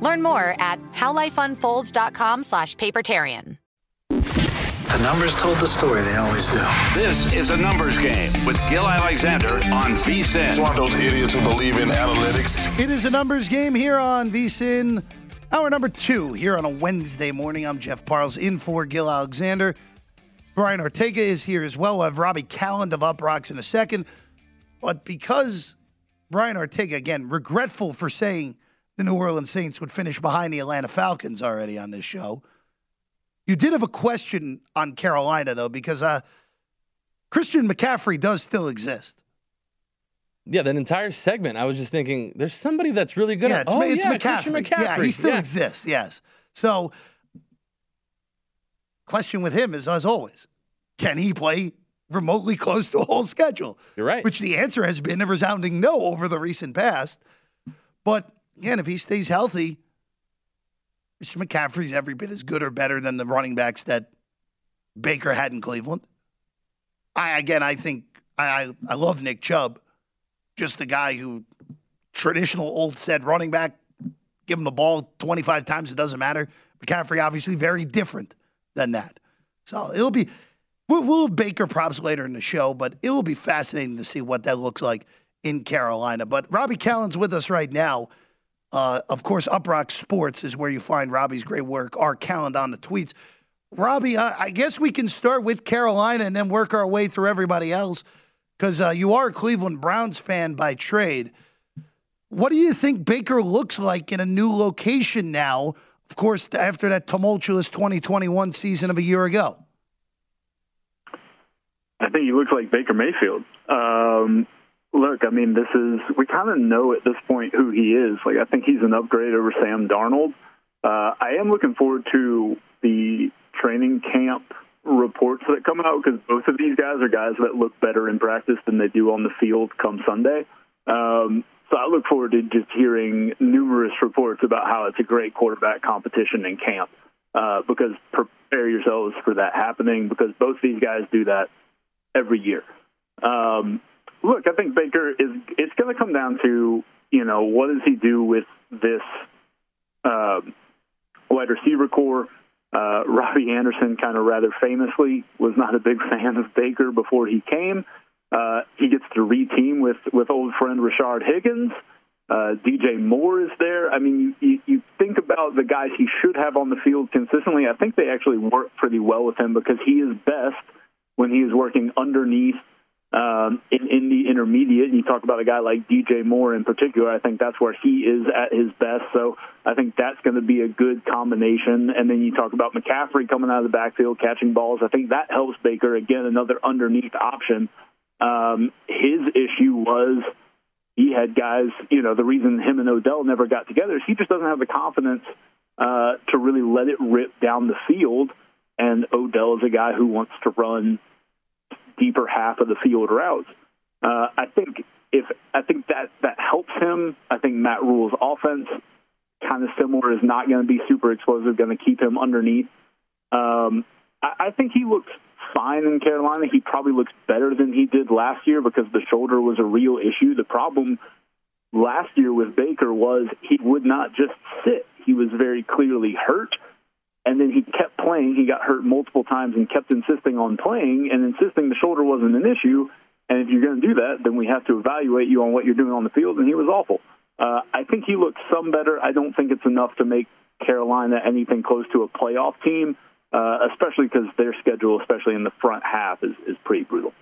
Learn more at howlifeunfolds.com slash papertarian. The numbers told the story, they always do. This is a numbers game with Gill Alexander on VSIN. It's one of those idiots who believe in analytics. It is a numbers game here on VSIN. Hour number two here on a Wednesday morning. I'm Jeff Parles in for Gill Alexander. Brian Ortega is here as well. We'll have Robbie Kalland of Uproxx in a second. But because Brian Ortega, again, regretful for saying the New Orleans Saints would finish behind the Atlanta Falcons already on this show. You did have a question on Carolina, though, because uh, Christian McCaffrey does still exist. Yeah, that entire segment, I was just thinking, there's somebody that's really good. Yeah, at, it's, oh, it's yeah, McCaffrey. McCaffrey. Yeah, he still yeah. exists. Yes. So, question with him is, as always, can he play remotely close to a whole schedule? You're right. Which the answer has been a resounding no over the recent past. But again, if he stays healthy, Mr. McCaffrey's every bit as good or better than the running backs that Baker had in Cleveland. I again, I think I I, love Nick Chubb, just the guy who traditional old said running back, give him the ball 25 times, it doesn't matter. McCaffrey obviously very different than that. So it'll be we'll, we'll have Baker props later in the show, but it will be fascinating to see what that looks like in Carolina. But Robbie Kalland's with us right now. Uh, of course, Uproxx Sports is where you find Robbie's great work. Our calendar on the tweets. Robbie, I guess we can start with Carolina and then work our way through everybody else because uh, you are a Cleveland Browns fan by trade. What do you think Baker looks like in a new location now? Of course, after that tumultuous 2021 season of a year ago. I think he looks like Baker Mayfield. Um, look, I mean, this is we kind of know at this point who he is. Like, I think he's an upgrade over Sam Darnold. Uh, I am looking forward to the training camp reports that come out because both of these guys are guys that look better in practice than they do on the field come Sunday. Um, so I look forward to just hearing numerous reports about how it's a great quarterback competition in camp. Uh, because prepare yourselves for that happening because both these guys do that every year. Um, look, I think Baker is. It's going to come down to you know what does he do with this uh, wide receiver core. Uh, Robbie Anderson, kind of rather famously, was not a big fan of Baker before he came. Uh, he gets to reteam with with old friend Rashard Higgins. Uh, DJ Moore is there. I mean, you, you, you think about the guys he should have on the field consistently. I think they actually work pretty well with him because he is best when he is working underneath um, in, in the intermediate. You talk about a guy like DJ Moore in particular. I think that's where he is at his best. So I think that's going to be a good combination. And then you talk about McCaffrey coming out of the backfield, catching balls. I think that helps Baker. Again, another underneath option. Um, his issue was he had guys, you know, the reason him and Odell never got together is he just doesn't have the confidence uh, to really let it rip down the field. And Odell is a guy who wants to run deeper half of the field routes. Uh, I think if I think that that helps him. I think Matt Rhule's offense, kind of similar, is not going to be super explosive, going to keep him underneath. Um, I, I think he looks fine in Carolina. He probably looks better than he did last year because the shoulder was a real issue. The problem last year with Baker was he would not just sit. He was very clearly hurt and then he kept playing. He got hurt multiple times and kept insisting on playing and insisting the shoulder wasn't an issue. And if you're going to do that, then we have to evaluate you on what you're doing on the field. And he was awful. Uh, I think he looked some better. I don't think it's enough to make Carolina anything close to a playoff team, uh, especially because their schedule, especially in the front half, is, is pretty brutal.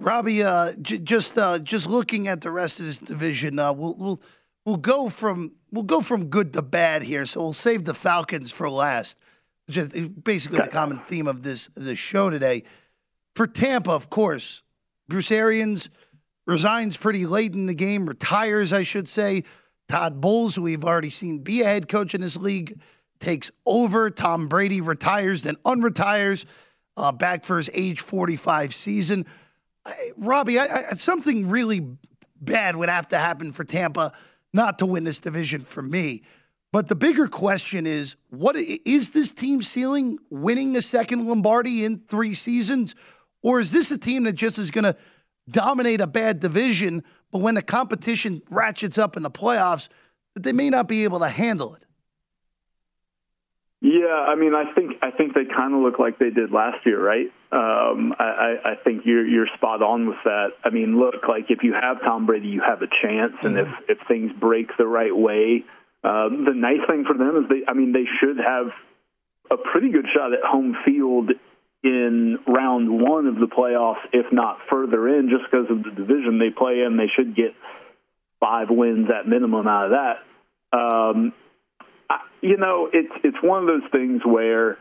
Robbie, uh, j- just uh, just looking at the rest of this division, uh, we'll, we'll we'll go from we'll go from good to bad here. So we'll save the Falcons for last, which is basically the common theme of this this show today. For Tampa, of course, Bruce Arians resigns pretty late in the game, retires, I should say. Todd Bowles, who we've already seen be a head coach in this league, takes over. Tom Brady retires, then unretires, uh, back for his age 45 season. I, Robbie, I, I, something really bad would have to happen for Tampa not to win this division for me. But the bigger question is what is this team ceiling winning a second Lombardi in three seasons? Or is this a team that just is going to dominate a bad division, but when the competition ratchets up in the playoffs, that they may not be able to handle it? Yeah, I mean, I think I think they kind of look like they did last year, right? Um, I, I think you're you're spot on with that. I mean, look, like if you have Tom Brady, you have a chance, and if if things break the right way, um, the nice thing for them is they, I mean, they should have a pretty good shot at home field in round one of the playoffs, if not further in, just because of the division they play in. They should get five wins at minimum out of that. Um, I, you know, it's it's one of those things where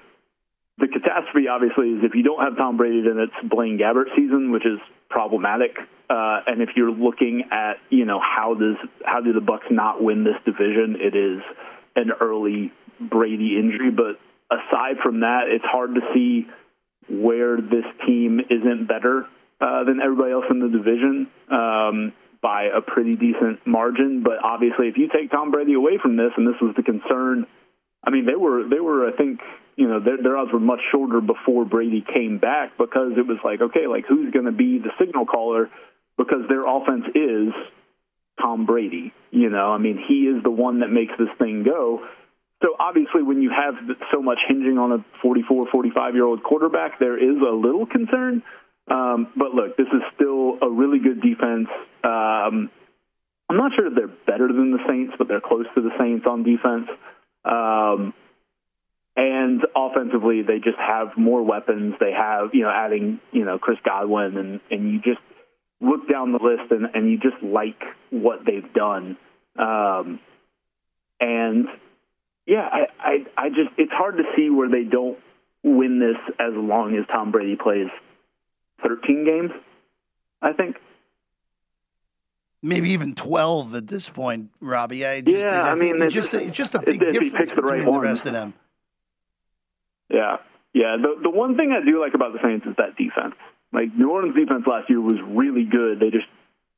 the catastrophe obviously is if you don't have Tom Brady, then it's Blaine Gabbert season, which is problematic. Uh, and if you're looking at you know how does how do the Bucs not win this division, it is an early Brady injury. But aside from that, it's hard to see where this team isn't better uh, than everybody else in the division. Um, by a pretty decent margin. But obviously, if you take Tom Brady away from this, and this was the concern, I mean, they were they were I think you know their, their odds were much shorter before Brady came back because it was like okay, like who's going to be the signal caller because their offense is Tom Brady. You know, I mean, he is the one that makes this thing go. So obviously, when you have so much hinging on a 44, 45 year old quarterback, there is a little concern. Um, but look, this is still a really good defense. Um, I'm not sure if they're better than the Saints, but they're close to the Saints on defense. Um, and offensively, they just have more weapons. They have, you know, adding, you know, Chris Godwin, and and you just look down the list and, and you just like what they've done. Um, and yeah, I, I I just it's hard to see where they don't win this as long as Tom Brady plays 13 games, I think. Maybe even 12 at this point, Robbie. I just, yeah, I, I mean, it's, just, it's just a big difference the between right the rest of them. Yeah, yeah. The the one thing I do like about the Saints is that defense. Like New Orleans defense last year was really good. They just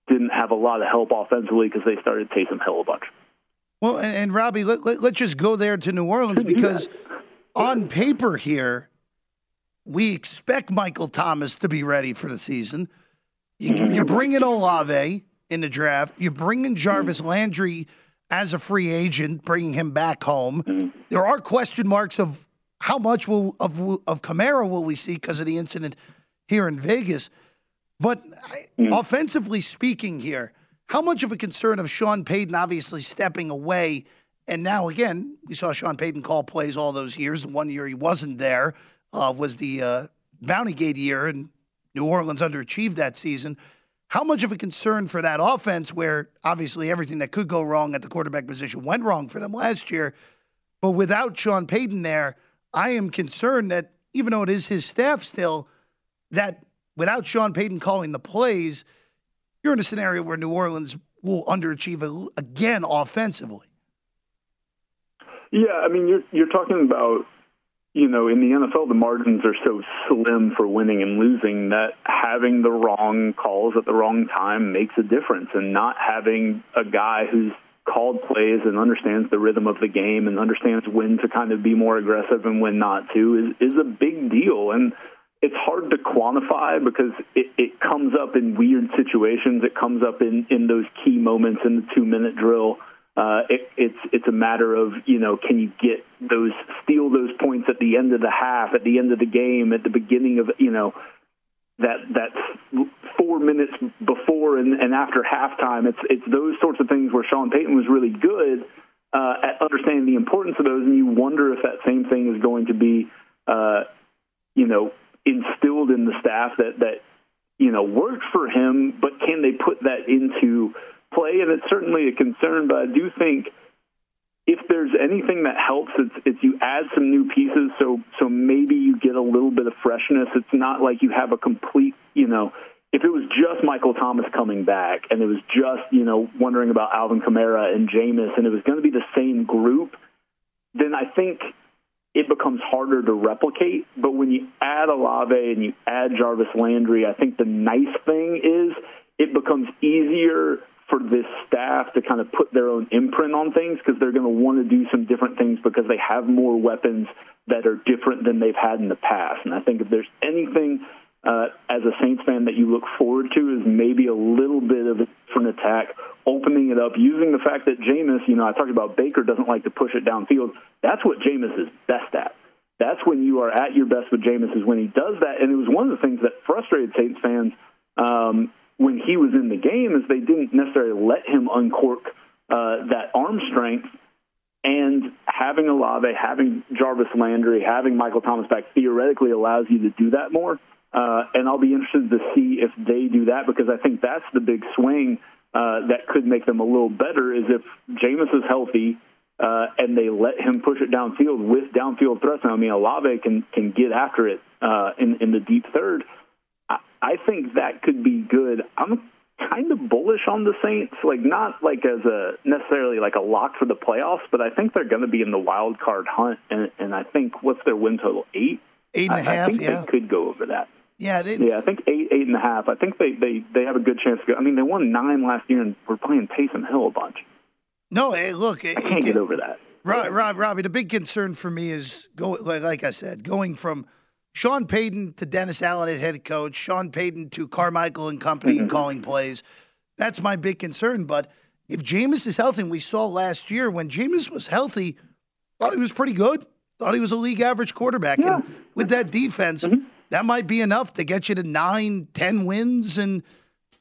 didn't have a lot of help offensively because they started Taysom Hill a bunch. Well, and, and Robbie, let, let, let's just go there to New Orleans because on paper here, we expect Michael Thomas to be ready for the season. You, you bring in Olave in the draft. You bring in Jarvis Landry as a free agent, bringing him back home. Mm-hmm. There are question marks of how much will of of Kamara will we see because of the incident here in Vegas. But I, offensively speaking, here, how much of a concern of Sean Payton obviously stepping away? And now again, we saw Sean Payton call plays all those years. The one year he wasn't there uh, was the uh, Bounty Gate year, and New Orleans underachieved that season. How much of a concern for that offense, where obviously everything that could go wrong at the quarterback position went wrong for them last year, but without Sean Payton there, I am concerned that even though it is his staff still, that without Sean Payton calling the plays, you're in a scenario where New Orleans will underachieve again offensively. Yeah, I mean, you're you're talking about you know, in the NFL, the margins are so slim for winning and losing that having the wrong calls at the wrong time makes a difference. And not having a guy who's called plays and understands the rhythm of the game and understands when to kind of be more aggressive and when not to is, is a big deal. And it's hard to quantify because it, it comes up in weird situations. It comes up in, in those key moments in the two minute drill uh, it, it's it's a matter of you know can you get those steal those points at the end of the half, at the end of the game, at the beginning of you know that that four minutes before and, and after halftime. It's it's those sorts of things where Sean Payton was really good uh, at understanding the importance of those, and you wonder if that same thing is going to be uh, you know instilled in the staff that that you know worked for him, but can they put that into play, and it's certainly a concern. But I do think if there's anything that helps, it's, it's you add some new pieces. So so maybe you get a little bit of freshness. It's not like you have a complete, you know. If it was just Michael Thomas coming back, and it was just you know wondering about Alvin Kamara and Jameis, and it was going to be the same group, then I think it becomes harder to replicate. But when you add Olave and you add Jarvis Landry, I think the nice thing is it becomes easier for this staff to kind of put their own imprint on things because they're going to want to do some different things because they have more weapons that are different than they've had in the past. And I think if there's anything uh, as a Saints fan that you look forward to is maybe a little bit of a different attack, opening it up, using the fact that Jameis, you know, I talked about Baker doesn't like to push it downfield. That's what Jameis is best at. That's when you are at your best with Jameis is when he does that. And it was one of the things that frustrated Saints fans um, when he was in the game is they didn't necessarily let him uncork uh, that arm strength. And having Olave, having Jarvis Landry, having Michael Thomas back theoretically allows you to do that more. Uh, and I'll be interested to see if they do that because I think that's the big swing uh, that could make them a little better is if Jameis is healthy uh, and they let him push it downfield with downfield threats. I mean, Olave can can get after it uh, in in the deep third. I think that could be good. I'm kind of bullish on the Saints, like not like as a necessarily like a lock for the playoffs, but I think they're going to be in the wild card hunt, and, and I think what's their win total? Eight, eight and I, a half. I think yeah, they could go over that. Yeah, they, yeah, I think eight, eight and a half. I think they they they have a good chance to go. I mean, they won nine last year, and we're playing Taysom Hill a bunch. No, hey, look, I can't get over that. Rob, Rob, Robbie, the big concern for me is go like, like I said, going from Sean Payton to Dennis Allen at head coach, Sean Payton to Carmichael and company mm-hmm. and calling plays. That's my big concern. But if Jameis is healthy, and we saw last year when Jameis was healthy, thought he was pretty good. Thought he was a league average quarterback. Yeah. And with that defense, mm-hmm. that might be enough to get you to nine, ten wins. And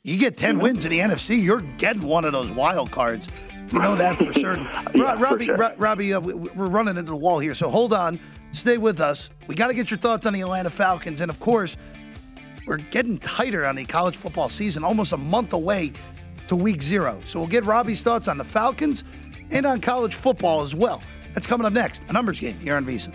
you get 10 mm-hmm. wins in the NFC, you're getting one of those wild cards. You know that for certain. yeah, Robbie, for sure. Robbie, uh, we're running into the wall here, so hold on. Stay with us. We got to get your thoughts on the Atlanta Falcons. And of course, we're getting tighter on the college football season, almost a month away to week zero. So we'll get Robbie's thoughts on the Falcons and on college football as well. That's coming up next. A numbers game here on VSiN.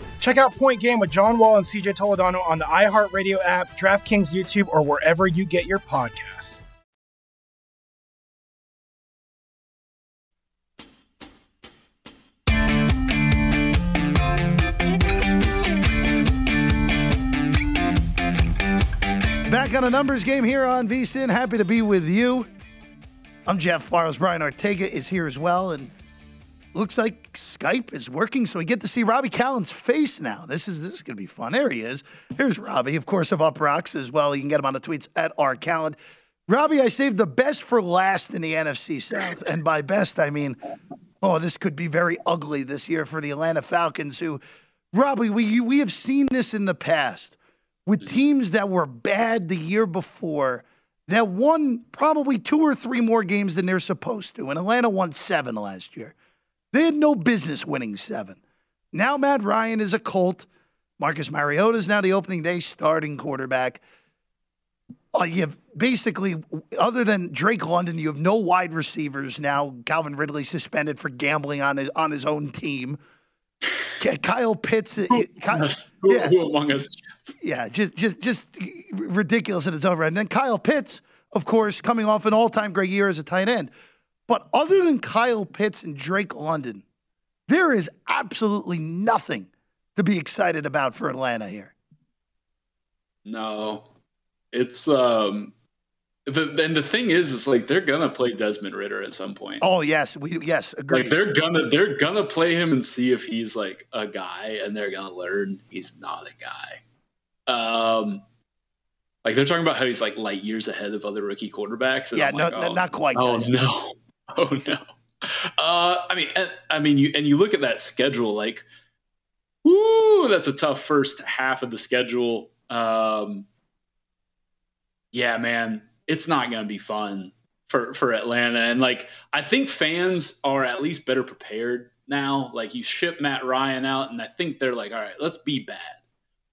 Check out Point Game with John Wall and CJ Toledano on the iHeartRadio app, DraftKings YouTube, or wherever you get your podcasts. Back on a numbers game here on VSIN. Happy to be with you. I'm Jeff Parles. Brian Ortega is here as well. And looks like Skype is working, so we get to see Robbie Kalland's face now. This is this is gonna be fun. There he is. Here's Robbie, of course, of Uproxx as well. You can get him on the tweets at R Kalland. Robbie, I saved the best for last in the NFC South. And by best I mean, oh, this could be very ugly this year for the Atlanta Falcons, who Robbie, we we have seen this in the past with mm-hmm. teams that were bad the year before that won probably two or three more games than they're supposed to. And Atlanta won seven last year. They had no business winning seven. Now Matt Ryan is a Colt. Marcus Mariota is now the opening day starting quarterback. Uh, you have basically, other than Drake London, you have no wide receivers now. Calvin Ridley suspended for gambling on his on his own team. Kyle Pitts, uh, Kyle, Who, yeah. who among us? Yeah, just just just ridiculous in its own right. And then Kyle Pitts, of course, coming off an all-time great year as a tight end. But other than Kyle Pitts and Drake London, there is absolutely nothing to be excited about for Atlanta here. No, it's um. The, and the thing is, is like they're gonna play Desmond Ridder at some point. Oh yes, we yes agree. Like they're gonna they're gonna play him and see if he's like a guy, and they're gonna learn he's not a guy. Um, like they're talking about how he's like light years ahead of other rookie quarterbacks. And yeah, no, like, oh, not quite. Oh guys. no! Oh no! Uh, I mean, I mean, you and you look at that schedule, like, woo, that's a tough first half of the schedule. Um, yeah, man, it's not going to be fun for for Atlanta, and like, I think fans are at least better prepared now. Like, you ship Matt Ryan out, and I think they're like, all right, let's be bad.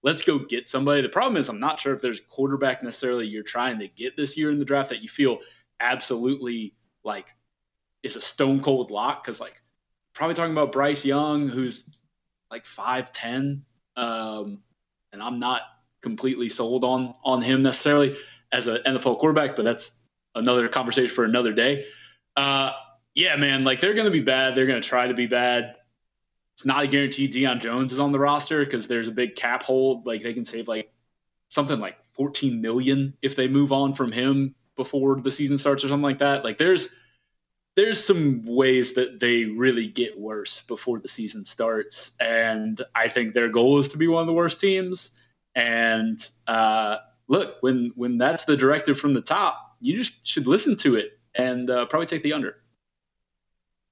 Let's go get somebody. The problem is, I'm not sure if there's quarterback necessarily you're trying to get this year in the draft that you feel absolutely like is a stone cold lock because like probably talking about Bryce Young who's like five ten, um, and I'm not completely sold on on him necessarily as an NFL quarterback, but that's another conversation for another day. Uh, yeah, man, like they're going to be bad. They're going to try to be bad. It's not a guarantee Deion Jones is on the roster because there's a big cap hold. Like they can save like something like 14 million if they move on from him before the season starts or something like that. Like there's there's some ways that they really get worse before the season starts, and I think their goal is to be one of the worst teams. And uh, look, when when that's the directive from the top, you just should listen to it and uh, probably take the under.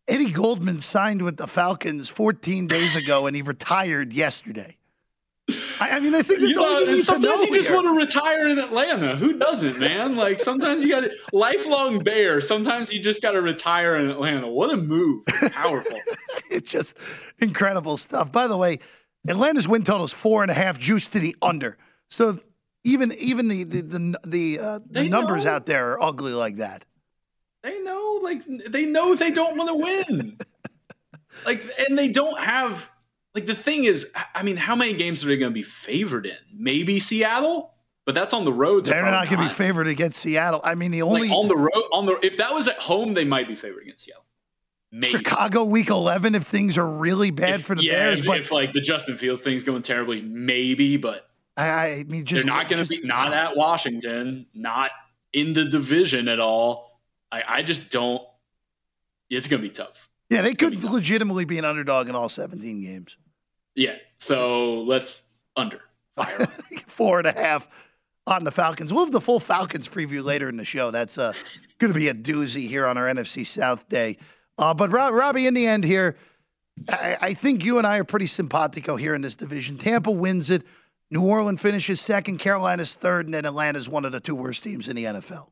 Eddie Goldman signed with the Falcons 14 days ago, and he retired yesterday. I, I mean, I think that's You all know, you need sometimes you just here. want to retire in Atlanta. Who doesn't, man? Like sometimes you got to lifelong bear. Sometimes you just got to retire in Atlanta. What a move! Powerful. it's just incredible stuff. By the way, Atlanta's win total is four and a half, juice to the under. So even even the the the, the, uh, the numbers know. out there are ugly like that. They know, like they know they don't want to win. like, and they don't have. Like the thing is, I mean, how many games are they going to be favored in? Maybe Seattle, but that's on the road. so They're not going to be favored against Seattle. I mean, the only like on the road. On the if that was at home, they might be favored against Seattle. Maybe. Chicago week eleven if things are really bad for the yeah, Bears. if, But if like the Justin Fields thing's going terribly, maybe, but I, I mean, just they're not going to be not at Washington, not in the division at all. I, I just don't. It's going to be tough. Yeah, they could legitimately be an underdog in all seventeen games. Yeah. So let's under. Four and a half on the Falcons. We'll have the full Falcons preview later in the show. That's uh, going to be a doozy here on our NFC South day. Uh, but Rob, Robbie, in the end here, I, I think you and I are pretty simpatico here in this division. Tampa wins it. New Orleans finishes second. Carolina's third, and then Atlanta's one of the two worst teams in the NFL.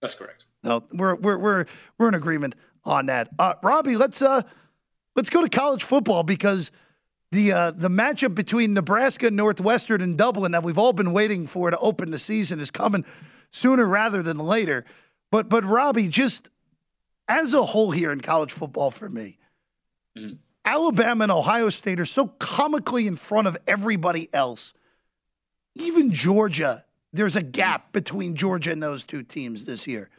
That's correct. No, we're we're we're we're in agreement on that. Uh, Robbie, let's uh let's go to college football because the uh, the matchup between Nebraska, Northwestern, and Dublin that we've all been waiting for to open the season is coming sooner rather than later. But but Robbie, just as a whole here in college football for me, Alabama and Ohio State are so comically in front of everybody else. Even Georgia, there's a gap between Georgia and those two teams this year.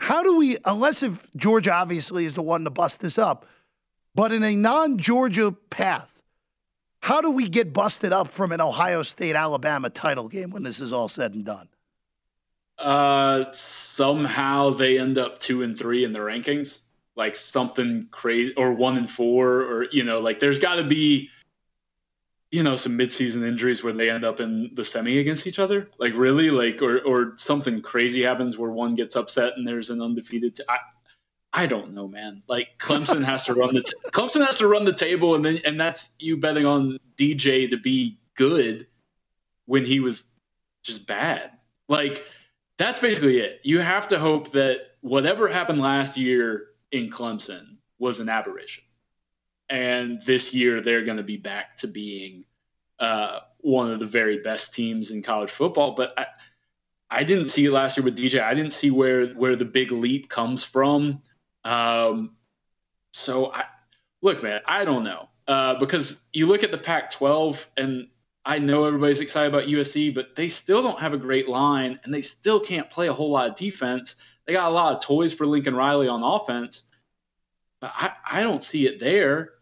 How do we, unless if Georgia obviously is the one to bust this up, but in a non Georgia path, how do we get busted up from an Ohio State Alabama title game when this is all said and done? Uh, somehow they end up two and three in the rankings, like something crazy, or one and four, or you know, like there's got to be, you know, some midseason injuries where they end up in the semi against each other. Like really, like or or something crazy happens where one gets upset and there's an undefeated. T- I, I don't know, man. Like Clemson has to run the t- Clemson has to run the table, and then and that's you betting on DJ to be good when he was just bad. Like that's basically it. You have to hope that whatever happened last year in Clemson was an aberration, and this year they're going to be back to being uh, one of the very best teams in college football. But I, I didn't see last year with DJ. I didn't see where where the big leap comes from. Um, so I look, man, I don't know uh, because you look at the Pac-12, and I know everybody's excited about USC, but they still don't have a great line, and they still can't play a whole lot of defense. They got a lot of toys for Lincoln Riley on offense, but I, I don't see it there.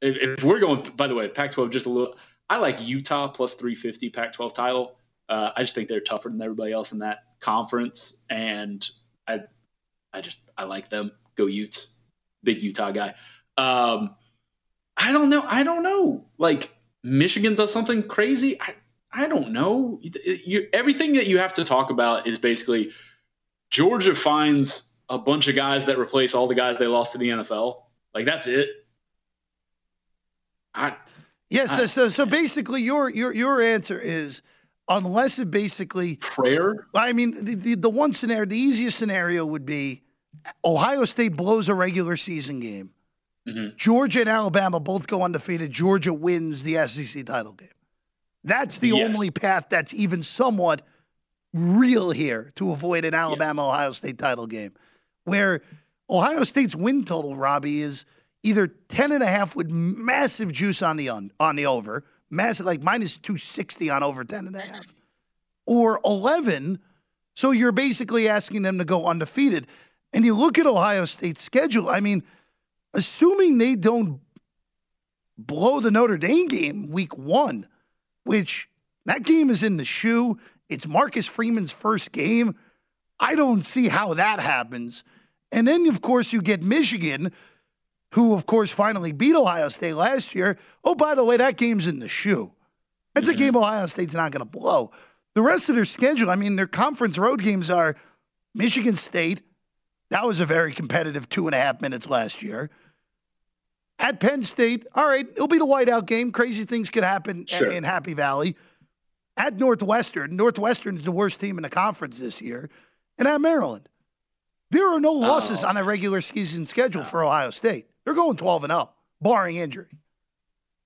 If, if we're going, by the way, Pac-12 just a little. I like Utah plus 350 Pac-12 title. Uh, I just think they're tougher than everybody else in that conference, and I, I just I like them. Go Utes, big Utah guy. Um, I don't know. I don't know. Like Michigan does something crazy. I I don't know. You, everything that you have to talk about is basically Georgia finds a bunch of guys that replace all the guys they lost to the NFL. Like that's it. I Yes, so, so so basically your your your answer is unless it basically prayer. I mean, the, the the one scenario, the easiest scenario would be Ohio State blows a regular season game. Mm-hmm. Georgia and Alabama both go undefeated. Georgia wins the SEC title game. That's the Yes. only path that's even somewhat real here to avoid an Alabama Ohio State title game. Where Ohio State's win total, Robbie, is either 10 and a half with massive juice on the un, on the over, massive like minus 260 on over 10 and a half, or 11. So you're basically asking them to go undefeated. And you look at Ohio State's schedule, I mean, assuming they don't blow the Notre Dame game week one, which that game is in the shoe. It's Marcus Freeman's first game. I don't see how that happens. And then, of course, you get Michigan, who, of course, finally beat Ohio State last year. Oh, by the way, that game's in the shoe. That's a game Ohio State's not going to blow. The rest of their schedule, I mean, their conference road games are Michigan State. That was a very competitive two and a half minutes last year. At Penn State, all right, it'll be the whiteout game. Crazy things could happen Sure. in Happy Valley. At Northwestern, Northwestern is the worst team in the conference this year. And at Maryland, there are no oh. losses Oh. on a regular season schedule for Ohio State. They're going 12 and 0, barring injury.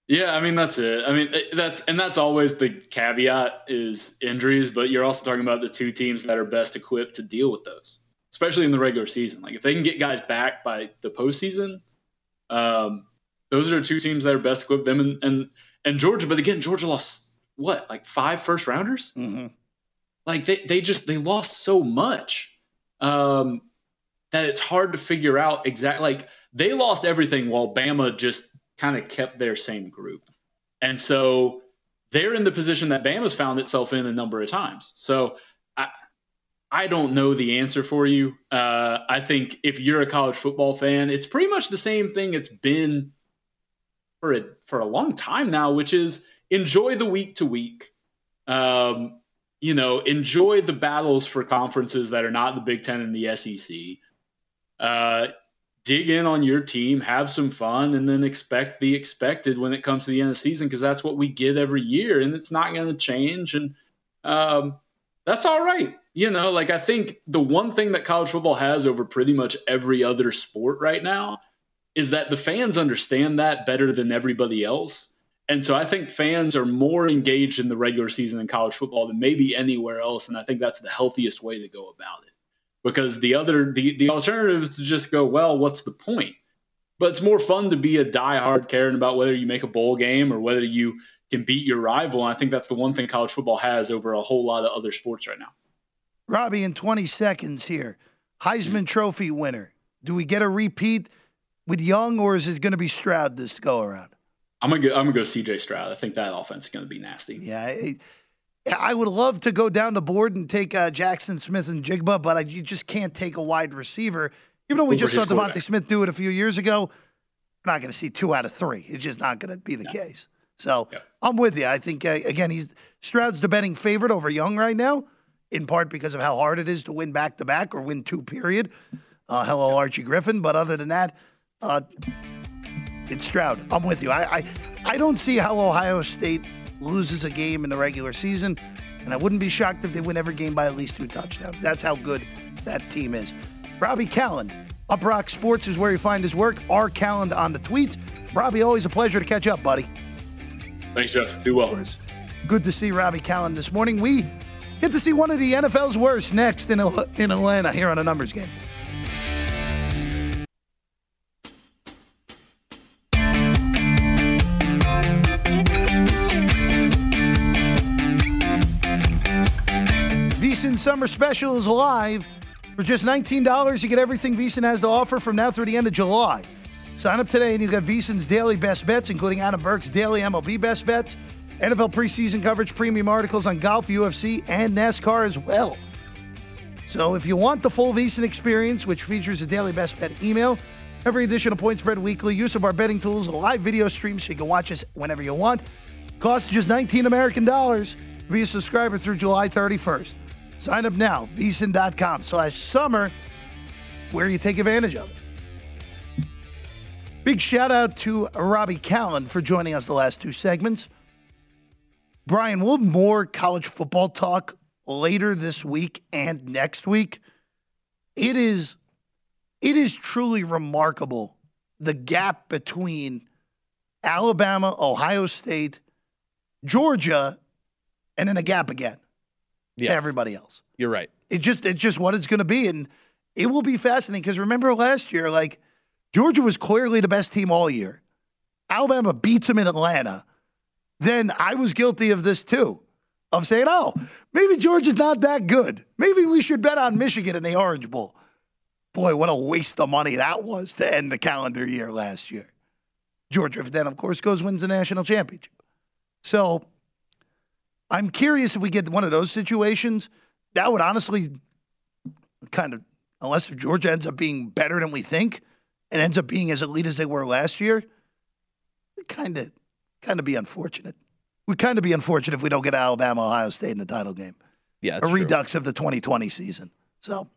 Yeah, I mean that's it. I mean that's and that's always the caveat is injuries, but you're also talking about the two teams that are best equipped to deal with those, especially in the regular season. Like if they can get guys back by the postseason, um, those are two teams that are best equipped. Them and and, and Georgia, but again, Georgia lost what like five first rounders. Mm-hmm. Like they they just they lost so much um, that it's hard to figure out exactly. Like they lost everything while Bama just kind of kept their same group, and so they're in the position that Bama's found itself in a number of times. So I don't know the answer for you. Uh, I think if you're a college football fan, it's pretty much the same thing it's been for a for a long time now, which is enjoy the week to week. Um, you know, enjoy the battles for conferences that are not the Big Ten and the SEC. Uh, dig in on your team, have some fun, and then expect the expected when it comes to the end of the season because that's what we get every year, and it's not going to change. And um, that's all right. You know, like I think the one thing that college football has over pretty much every other sport right now is that the fans understand that better than everybody else. And so I think fans are more engaged in the regular season in college football than maybe anywhere else. And I think that's the healthiest way to go about it. Because the other the, the alternative is to just go, well, what's the point? But it's more fun to be a diehard caring about whether you make a bowl game or whether you can beat your rival. And I think that's the one thing college football has over a whole lot of other sports right now. Robbie, in 20 seconds here, Heisman Trophy winner. Do we get a repeat with Young, or is it going to be Stroud this go around? I'm gonna go, I'm gonna go CJ Stroud. I think that offense is gonna be nasty. Yeah, I, I would love to go down the board and take uh, Jaxon Smith-Njigba, but I, you just can't take a wide receiver. Even though we Over just saw DeVonta. Smith do it a few years ago, we're not going to see two out of three. It's just not going to be the case. So I'm with you. I think uh, again, he's Stroud's the betting favorite over Young right now, in part because of how hard it is to win back to back or win two. Period. Uh, hello, Archie Griffin. But other than that, uh, it's Stroud. I'm with you. I, I I don't see how Ohio State loses a game in the regular season, and I wouldn't be shocked if they win every game by at least two touchdowns. That's how good that team is. Robbie Kalland, Up Rock Sports is where you find his work. R Kalland on the tweets. Robbie, always a pleasure to catch up, buddy. Thanks, Jeff. Do well. Good to see Robbie Kalland this morning. We get to see one of the NFL's worst next in in Atlanta here on a numbers game. VSiN Summer Special is live. For just $19, you get everything VSiN has to offer from now through the end of July. Sign up today and you've got VSiN's daily best bets, including Adam Burke's daily MLB best bets, NFL preseason coverage, premium articles on golf, UFC, and NASCAR as well. So if you want the full VSiN experience, which features a daily best bet email, every edition of Point Spread Weekly, use of our betting tools, live video stream so you can watch us whenever you want, costs just 19 American dollars to be a subscriber through July 31st. Sign up now, vsin.com slash summer, where you take advantage of it. Big shout out to Robbie Kalland for joining us the last two segments. Brian, we'll have more college football talk later this week and next week. It is it is truly remarkable the gap between Alabama, Ohio State, Georgia, and then a gap again Yes. to everybody else. You're right. It just it's just what it's going to be, and it will be fascinating because remember last year, like Georgia was clearly the best team all year. Alabama beats them in Atlanta. Then I was guilty of this too, of saying, "Oh, maybe Georgia's not that good. Maybe we should bet on Michigan in the Orange Bowl." Boy, what a waste of money that was to end the calendar year last year. Georgia then, of course, goes wins the national championship. So I'm curious if we get one of those situations. That would honestly kind of, unless Georgia ends up being better than we think and ends up being as elite as they were last year, kind of, kind of be unfortunate. We'd kind of be unfortunate if we don't get Alabama, Ohio State in the title game. Yeah, a redux of the 2020 season. So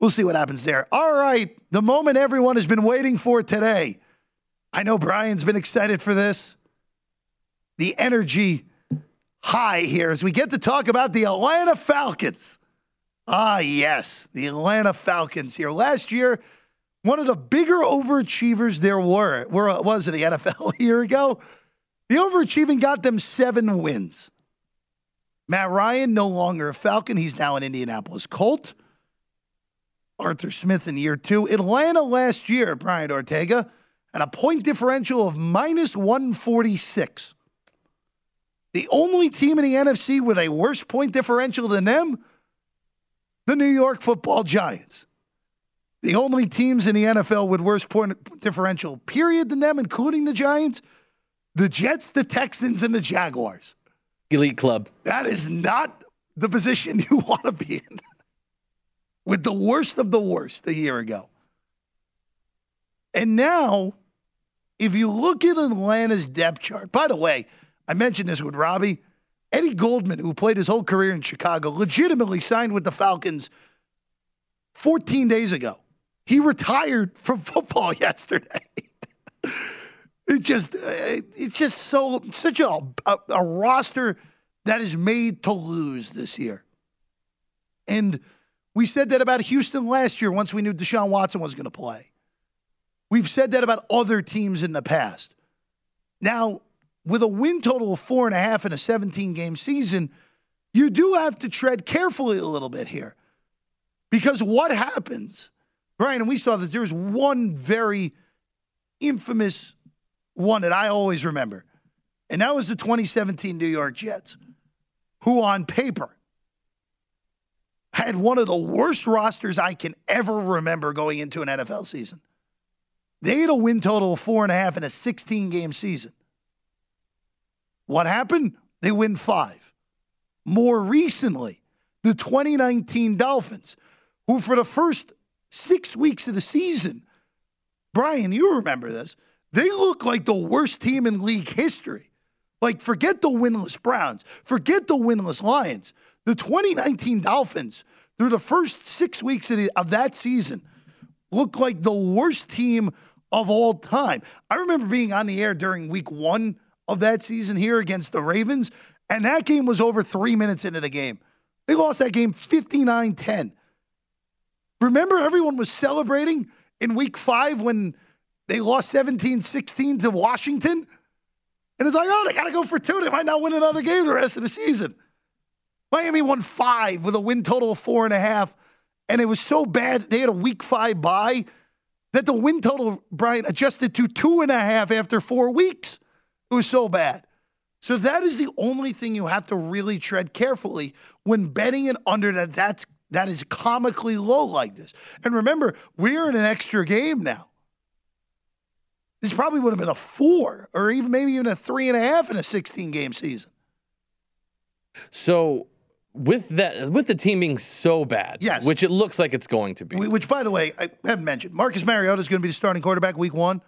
we'll see what happens there. All right, the moment everyone has been waiting for today. I know Brian's been excited for this. The energy high here as we get to talk about the Atlanta Falcons. Ah, yes, the Atlanta Falcons here. Last year, one of the bigger overachievers there were, were was in the NFL a year ago. The overachieving got them seven wins. Matt Ryan, no longer a Falcon. He's now an Indianapolis Colt. Arthur Smith in year two. Atlanta last year, Brian Ortega, had a point differential of minus 146. The only team in the NFC with a worse point differential than them, the New York football Giants. The only teams in the NFL with worse point differential, period, than them, including the Giants, the Jets, the Texans, and the Jaguars. Elite club. That is not the position you want to be in. With the worst of the worst a year ago. And now, if you look at Atlanta's depth chart, by the way, I mentioned this with Robbie. Eddie Goldman, who played his whole career in Chicago, legitimately signed with the Falcons 14 days ago. He retired from football yesterday. It just, uh, it's just so such a, a, a roster that is made to lose this year. And we said that about Houston last year once we knew Deshaun Watson was going to play. We've said that about other teams in the past. Now, with a win total of four and a half in a 17 game season, you do have to tread carefully a little bit here. Because what happens, Brian, and we saw this, there's one very infamous one that I always remember, and that was the 2017 New York Jets, who on paper had one of the worst rosters I can ever remember going into an NFL season. They had a win total of four and a half in a 16 game season. What happened? They win five. More recently, the 2019 Dolphins, who for the first six weeks of the season, Brian, you remember this, they look like the worst team in league history. Like, forget the winless Browns, forget the winless Lions. The 2019 Dolphins, through the first six weeks of, the, of that season, looked like the worst team of all time. I remember being on the air during week one of that season here against the Ravens, and that game was over three minutes into the game. They lost that game 59 10. Remember, everyone was celebrating in week five when they lost 17 16 to Washington? And it's like, oh, they got to go for two. They might not win another game the rest of the season. Miami won five with a win total of four and a half. And it was so bad, they had a week five bye that the win total, Brian, adjusted to two and a half after four weeks. It was so bad. So that is the only thing you have to really tread carefully when betting an under that that's that is comically low like this. And remember, we're in an extra game now. This probably would have been a four or even maybe even a three and a half in a 16 game season. So with that with the team being so bad, yes. which it looks like it's going to be. Which by the way, I haven't mentioned. Marcus Mariota is going to be the starting quarterback week one.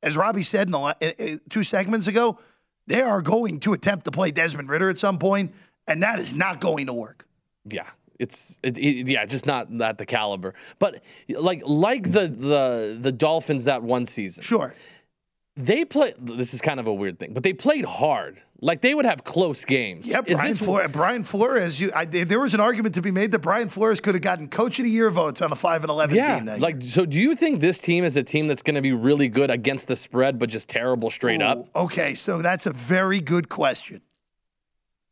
As Robbie said in the two segments ago, they are going to attempt to play Desmond Ridder at some point, and that is not going to work. Yeah, it's it, it, yeah, just not at the caliber. But like like the the the Dolphins that one season. Sure. They play. This is kind of a weird thing, but they played hard. Like they would have close games. Yeah, Brian, this... Flores, Brian Flores. You, I, there was an argument to be made that Brian Flores could have gotten Coach of the Year votes on a five and eleven yeah, team. That like, so do you think this team is a team that's going to be really good against the spread, but just terrible straight Ooh, up? Okay, so that's a very good question.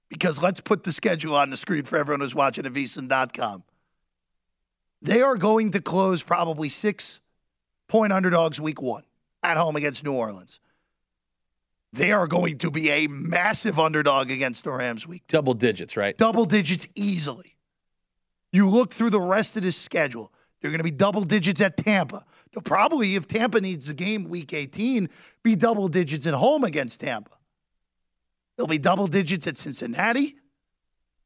Because let's put the schedule on the screen for everyone who's watching at VSiN.com. They are going to close probably six point underdogs week one at home against New Orleans. They are going to be a massive underdog against the Rams week. Two. Double digits, right? Double digits easily. You look through the rest of this schedule, they're going to be double digits at Tampa. They'll probably, if Tampa needs the game week 18, be double digits at home against Tampa. They'll be double digits at Cincinnati.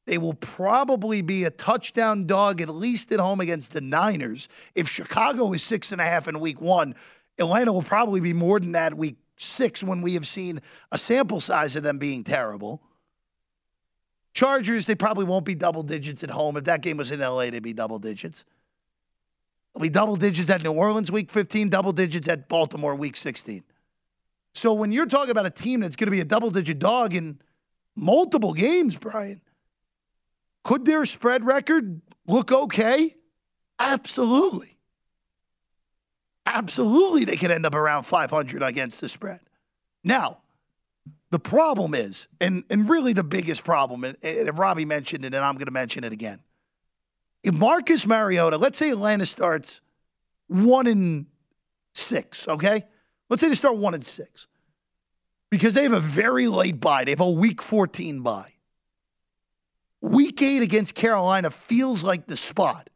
They will probably be a touchdown dog, at least at home against the Niners. If Chicago is six and a half in week one, Atlanta will probably be more than that week six when we have seen a sample size of them being terrible. Chargers, they probably won't be double digits at home. If that game was in LA, they'd be double digits. They'll be double digits at New Orleans week 15, double digits at Baltimore week 16. So when you're talking about a team that's going to be a double digit dog in multiple games, Brian, could their spread record look okay? Absolutely. Absolutely, they could end up around 500 against the spread. Now, the problem is, and, and really the biggest problem, and, and Robbie mentioned it, and I'm going to mention it again. If Marcus Mariota, let's say Atlanta starts one in six, okay? Let's say they start one and six because they have a very late bye. They have a week 14 bye. Week eight against Carolina feels like the spot.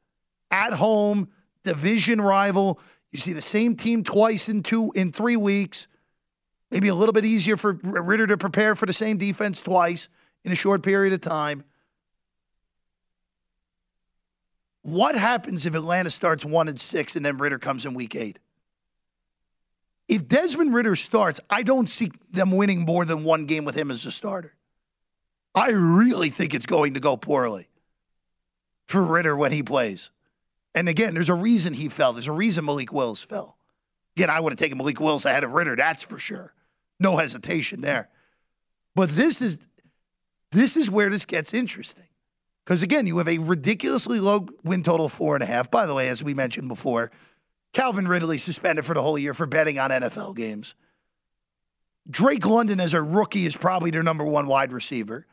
At home, division rival. You see the same team twice in two in three weeks. Maybe a little bit easier for Ridder to prepare for the same defense twice in a short period of time. What happens if Atlanta starts one and six and then Ridder comes in week eight? If Desmond Ridder starts, I don't see them winning more than one game with him as a starter. I really think it's going to go poorly for Ridder when he plays. And again, there's a reason he fell. There's a reason Malik Willis fell. Again, I would have taken Malik Willis ahead of Ridder, that's for sure. No hesitation there. But this is this is where this gets interesting. Because again, you have a ridiculously low win total of four and a half. By the way, as we mentioned before, Calvin Ridley suspended for the whole year for betting on NFL games. Drake London as a rookie is probably their number one wide receiver.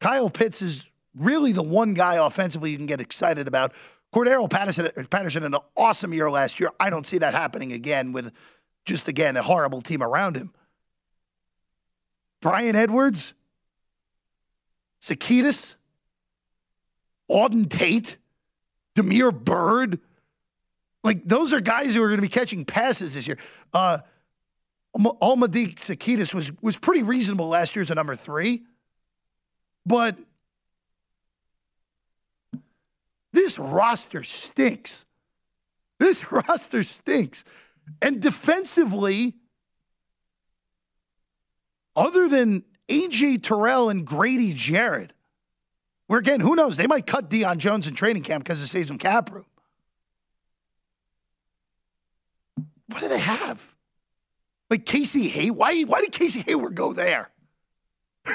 Kyle Pitts is really the one guy offensively you can get excited about. Cordarrelle Patterson, Patterson had an awesome year last year. I don't see that happening again with just, again, a horrible team around him. Bryan Edwards, Zaccheaus, Auden Tate, Damiere Byrd. Like, those are guys who are going to be catching passes this year. Uh, Zaccheaus was, was pretty reasonable last year as a number three. But this roster stinks. This roster stinks. And defensively, other than AJ Terrell and Grady Jarrett, where again, who knows? They might cut Deion Jones in training camp because it saves them cap room. What do they have? Like Casey Hay? Why, why did Casey Hayward go there?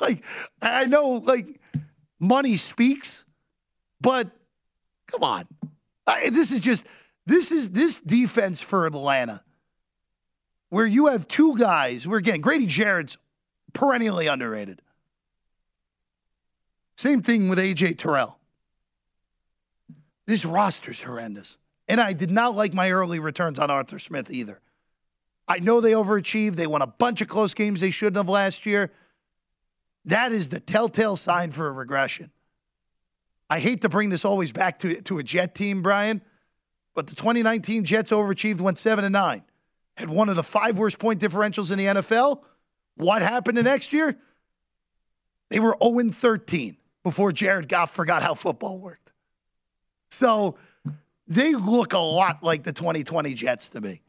like, I know, like, money speaks, but come on. I, this is just, this is this defense for Atlanta, where you have two guys, where again, Grady Jarrett's perennially underrated. Same thing with AJ Terrell. This roster's horrendous. And I did not like my early returns on Arthur Smith either. I know they overachieved. They won a bunch of close games they shouldn't have last year. That is the telltale sign for a regression. I hate to bring this always back to, to a Jet team, Brian, but the 2019 Jets overachieved, went 7 and 9, had one of the five worst point differentials in the NFL. What happened the next year? They were 0 13 before Jared Goff forgot how football worked. So they look a lot like the 2020 Jets to me,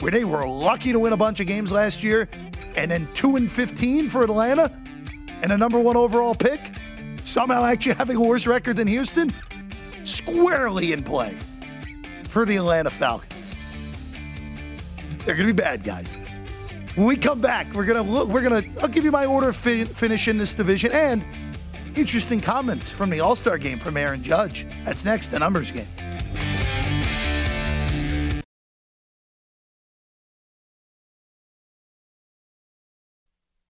where they were lucky to win a bunch of games last year and then 2 and 15 for Atlanta and a number one overall pick, somehow actually having a worse record than Houston, squarely in play for the Atlanta Falcons. They're going to be bad guys. When we come back, we're gonna look. We're gonna. I'll give you my order of fi- finish in this division and interesting comments from the All Star game from Aaron Judge. That's next. The numbers game.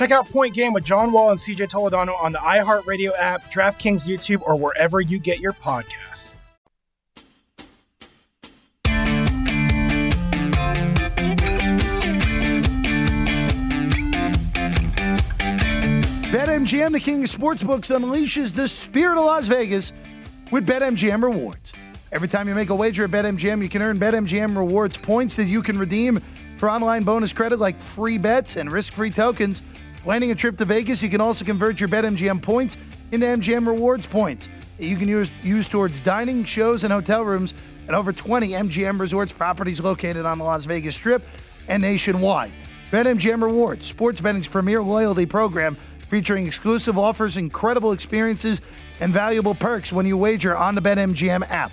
Check out Point Game with John Wall and CJ Toledano on the iHeartRadio app, DraftKings YouTube, or wherever you get your podcasts. BetMGM, the king of sportsbooks, unleashes the spirit of Las Vegas with BetMGM rewards. Every time you make a wager at BetMGM, you can earn BetMGM rewards points that you can redeem for online bonus credit like free bets and risk free tokens. Planning a trip to Vegas, you can also convert your BetMGM points into MGM rewards points that you can use, use towards dining, shows, and hotel rooms at over 20 MGM resorts properties located on the Las Vegas Strip and nationwide. BetMGM Rewards, sports betting's premier loyalty program featuring exclusive offers, incredible experiences, and valuable perks when you wager on the BetMGM app.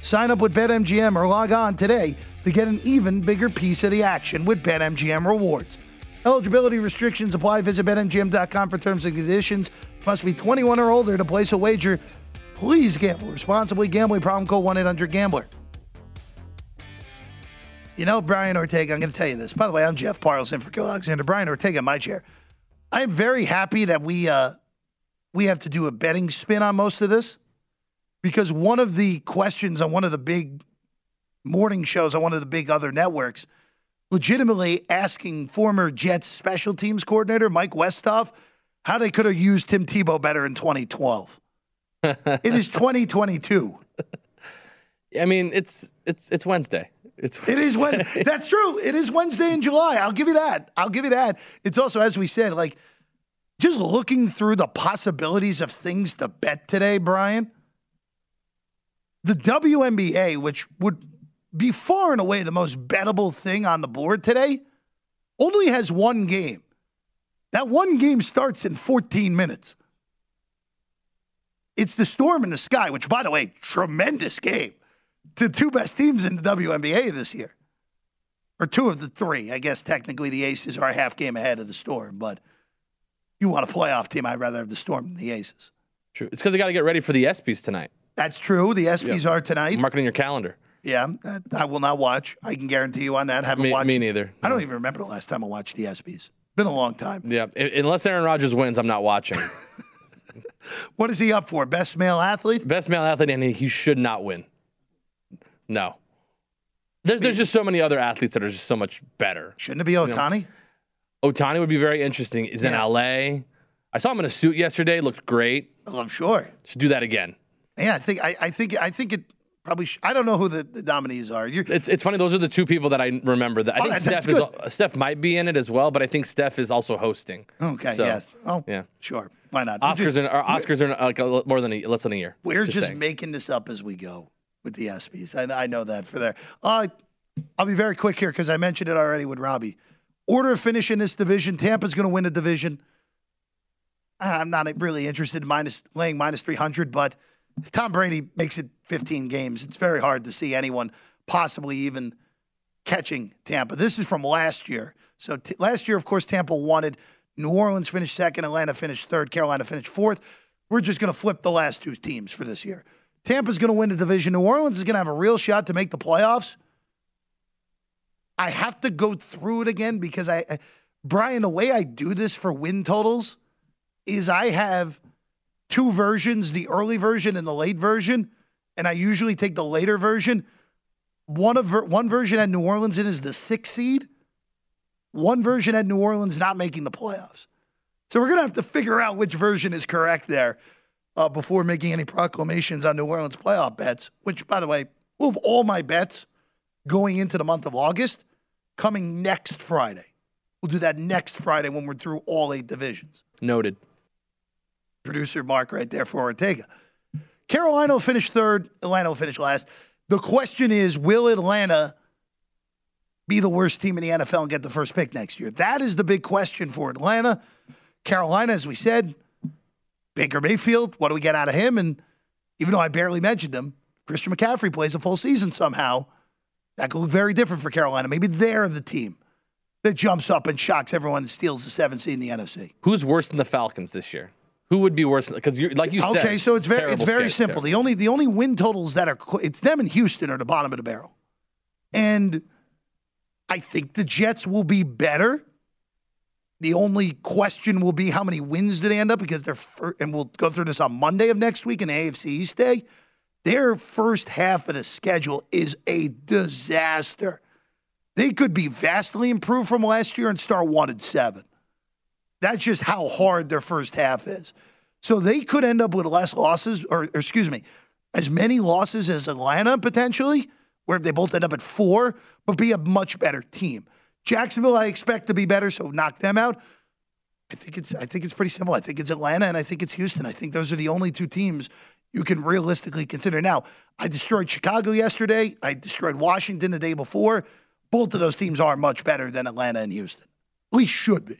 Sign up with BetMGM or log on today to get an even bigger piece of the action with BetMGM Rewards. Eligibility restrictions apply. Visit BetMGM.com for terms and conditions. Must be 21 or older to place a wager. Please gamble responsibly. Gambling problem, call 1 800 Gambler. You know, Brian Ortega, I'm going to tell you this. By the way, I'm Jeff Parles for Gill Alexander. Brian Ortega my chair. I'm very happy that we uh, we have to do a betting spin on most of this because one of the questions on one of the big morning shows on one of the big other networks legitimately asking former Jets special teams coordinator Mike Westhoff how they could have used Tim Tebow better in 2012. it is 2022. I mean, it's it's it's Wednesday. It's It is Wednesday. That's true. It is Wednesday in July. I'll give you that. I'll give you that. It's also, as we said, like just looking through the possibilities of things to bet today, Brian. The WNBA, which would be far and away the most bettable thing on the board today, only has one game. That one game starts in 14 minutes. It's the Storm in the Sky, which, by the way, tremendous game to two best teams in the WNBA this year. Or two of the three. I guess technically the Aces are a half game ahead of the Storm, but you want a playoff team, I'd rather have the Storm than the Aces. True. It's because they got to get ready for the ESPYS tonight. That's true. The ESPYs are tonight. Mark it in your calendar. Yeah, uh, I will not watch. I can guarantee you on that. Haven't Me, watched. me neither. I don't even remember the last time I watched the ESPYs. Been a long time. Yeah, unless Aaron Rodgers wins, I'm not watching. What is he up for? Best male athlete? Best male athlete, and he, should not win. No. There's, there's just so many other athletes that are just so much better. Shouldn't it be Ohtani? Ohtani would be very interesting. He's in LA. I saw him in a suit yesterday. Looked great. Oh, I'm sure. Should do that again. Yeah, I think I, I think I think it probably. Sh- I don't know who the, the nominees are. You're, It's it's funny. Those are the two people that I remember. That I Oh, think that- Steph is good. Steph might be in it as well, but I think Steph is also hosting. okay. So, yes. Oh, Yeah. sure. Why not? Oscars or Oscars are like a, more than a, less than a year. We're just, saying. making this up as we go with the ESPYS. I, I know that for there. Uh, I'll be very quick here because I mentioned it already with Robbie. Order of finish in this division. Tampa's going to win the division. I'm not really interested in minus laying minus 300, but if Tom Brady makes it 15 games, it's very hard to see anyone possibly even catching Tampa. This is from last year. So t- last year, of course, Tampa wanted. New Orleans finished second, Atlanta finished third, Carolina finished fourth. We're just going to flip the last two teams for this year. Tampa's going to win the division. New Orleans is going to have a real shot to make the playoffs. I have to go through it again because I, I Brian, the way I do this for win totals is I have two versions, the early version and the late version, and I usually take the later version. One of one version had New Orleans in is the sixth seed. One version had New Orleans not making the playoffs. So we're gonna have to figure out which version is correct there uh, before making any proclamations on New Orleans playoff bets. Which, by the way, have all my bets going into the month of August coming next Friday. We'll do that next Friday when we're through all eight divisions. Noted. Producer Mark right there for Ortega. Carolina will finish third. Atlanta will finish last. The question is, will Atlanta be the worst team in the NFL and get the first pick next year? That is the big question for Atlanta. Carolina, as we said, Baker Mayfield, what do we get out of him? And even though I barely mentioned him, Christian McCaffrey plays a full season somehow. That could look very different for Carolina. Maybe they're the team that jumps up and shocks everyone and steals the seventh seed in the NFC. Who's worse than the Falcons this year? Who would be worse? Because you like you said. Okay, so it's very it's very simple. The only the only win totals that are it's them and Houston are the bottom of the barrel, and I think the Jets will be better. The only question will be how many wins do they end up because they're and we'll go through this on Monday of next week in AFC East day. Their first half of the schedule is a disaster. They could be vastly improved from last year and start one and seven. That's just how hard their first half is. So they could end up with less losses, or, or excuse me, as many losses as Atlanta potentially, where they both end up at four, but be a much better team. Jacksonville, I expect to be better, so knock them out. I think it's I think it's pretty simple. I think it's Atlanta and I think it's Houston. I think those are the only two teams you can realistically consider. Now, I destroyed Chicago yesterday. I destroyed Washington the day before. Both of those teams are much better than Atlanta and Houston. At least should be.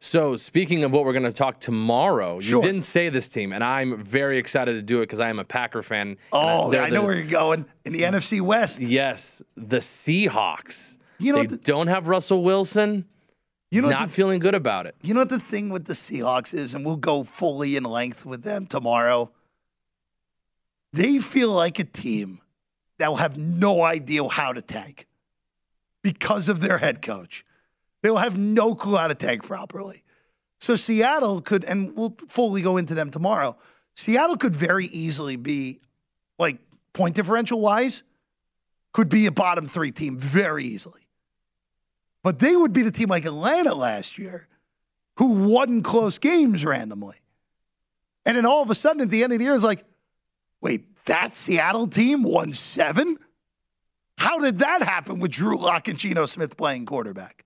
So, speaking of what we're going to talk tomorrow, Sure. you didn't say this team, and I'm very excited to do it because I am a Packer fan. Oh, they're I know the- where you're going. In the mm. NFC West. Yes, the Seahawks. You know they don't have Russell Wilson. You know not the- feeling good about it. You know what the thing with the Seahawks is, and we'll go fully in length with them tomorrow. They feel like a team that will have no idea how to tank because of their head coach. They will have no clue how to tank properly. So Seattle could, and we'll fully go into them tomorrow. Seattle could very easily be, like point differential wise, could be a bottom three team very easily. But they would be the team like Atlanta last year, who won close games randomly. And then all of a sudden at the end of the year, it's like, wait, that Seattle team won seven? How did that happen with Drew Lock and Geno Smith playing quarterback?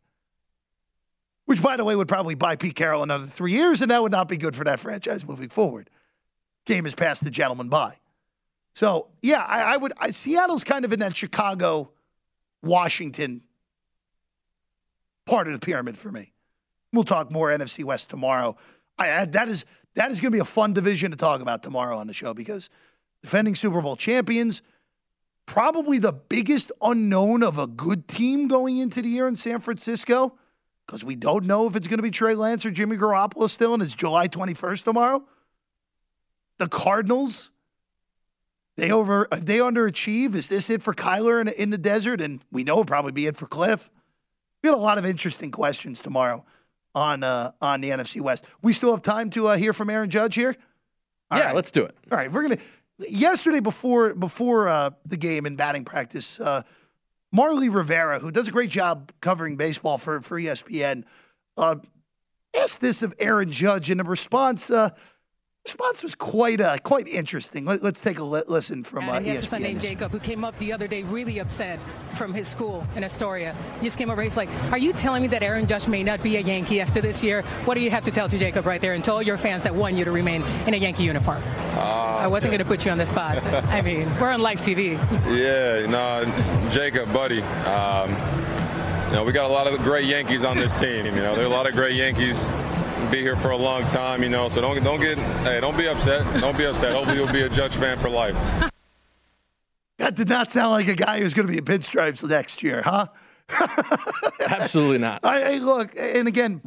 Which, by the way, would probably buy Pete Carroll another three years, and that would not be good for that franchise moving forward. Game has passed the gentleman by. So, yeah, I, I would. I, Seattle's kind of in that Chicago, Washington part of the pyramid for me. We'll talk more NFC West tomorrow. I, I that is that is going to be a fun division to talk about tomorrow on the show because defending Super Bowl champions, probably the biggest unknown of a good team going into the year in San Francisco because we don't know if it's going to be Trey Lance or Jimmy Garoppolo still, and it's July 21st tomorrow. The Cardinals, they over they underachieve. Is this it for Kyler in, in the desert? And we know it'll probably be it for Kliff. We got a lot of interesting questions tomorrow on uh, on the NFC West. We still have time to uh, hear from Aaron Judge here. All yeah, right. let's do it. All right, we're gonna. Yesterday, before before uh, the game in batting practice, uh, Marly Rivera, who does a great job covering baseball for for ESPN, uh, asked this of Aaron Judge, and the response uh, response was quite uh, quite interesting. Let, us take a li- listen from uh, And he has a son ESPN. named Jacob who came up the other day really upset from his school in Astoria. He just came over. He's like, "Are you telling me that Aaron Judge may not be a Yankee after this year? What do you have to tell to Jacob right there and tell your fans that want you to remain in a Yankee uniform?" I wasn't going to put you on the spot. I mean, we're on live TV. Yeah, no, Jacob, buddy. Um, you know, we got a lot of great Yankees on this team. You know, there are a lot of great Yankees. Be here for a long time, you know. So don't don't get hey, don't be upset. Don't be upset. Hopefully you'll be a Judge fan for life. That did not sound like a guy who's going to be in pinstripes next year, huh? Absolutely not. I, I look, and again,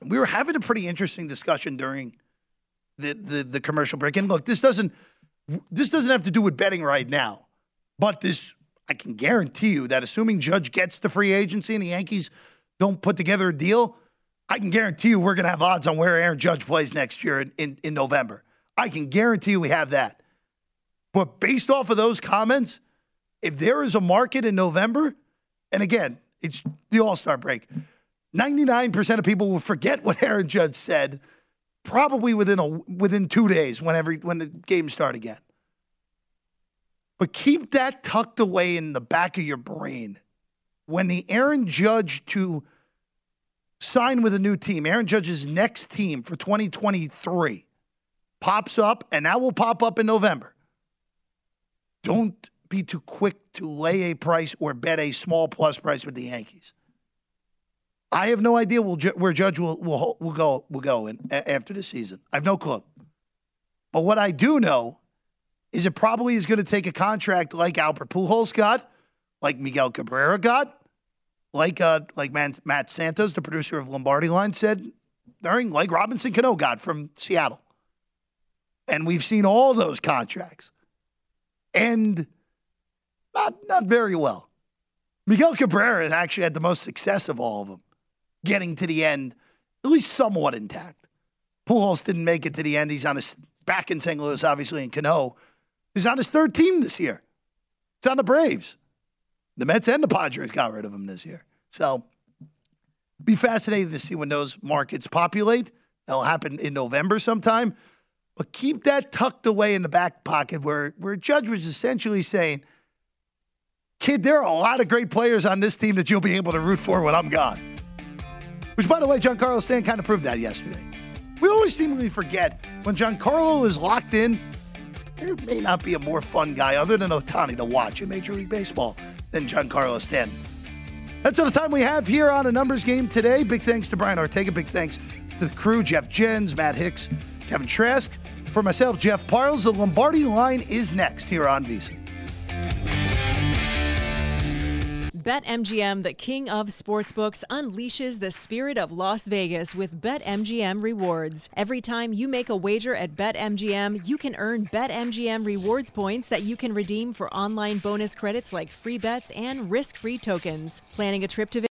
we were having a pretty interesting discussion during the, the the commercial break. And look, this doesn't this doesn't have to do with betting right now, but this I can guarantee you that assuming Judge gets the free agency and the Yankees don't put together a deal, I can guarantee you we're going to have odds on where Aaron Judge plays next year in, in, in November. I can guarantee you we have that. But based off of those comments, if there is a market in November, and again, it's the All Star break, 99% of people will forget what Aaron Judge said probably within a within two days when every when the games start again. But keep that tucked away in the back of your brain. When the Aaron Judge to sign with a new team, Aaron Judge's next team for 2023 pops up, and that will pop up in November. Don't be too quick to lay a price or bet a small plus price with the Yankees. I have no idea where Judge will, will, will go will go in, after the season. I have no clue. But what I do know is it probably is going to take a contract like Albert Pujols got, like Miguel Cabrera got, like uh, like Matt Santos, the producer of Lombardi Line, said during, like Robinson Cano got from Seattle. And we've seen all those contracts end not, not very well. Miguel Cabrera actually had the most success of all of them getting to the end, at least somewhat intact. Pujols didn't make it to the end. He's on his back in St. Louis, obviously, in Cano. He's on his third team this year. It's on the Braves. The Mets and the Padres got rid of him this year. So be fascinated to see when those markets populate. That'll happen in November sometime. But keep that tucked away in the back pocket where, where Judge was essentially saying, kid, there are a lot of great players on this team that you'll be able to root for when I'm gone. Which, by the way, Giancarlo Stanton kind of proved that yesterday. We always seemingly forget when Giancarlo is locked in, there may not be a more fun guy other than Ohtani to watch in Major League Baseball than Giancarlo Stanton. That's all the time we have here on a numbers game today. Big thanks to Brian Ortega. Big thanks to the crew, Jeff Jens, Matt Hicks, Kevin Trask. For myself, Jeff Parles, the Lombardi line is next here on VSiN. BetMGM, the king of sportsbooks, unleashes the spirit of Las Vegas with BetMGM rewards. Every time you make a wager at BetMGM, you can earn BetMGM rewards points that you can redeem for online bonus credits like free bets and risk free tokens. Planning a trip to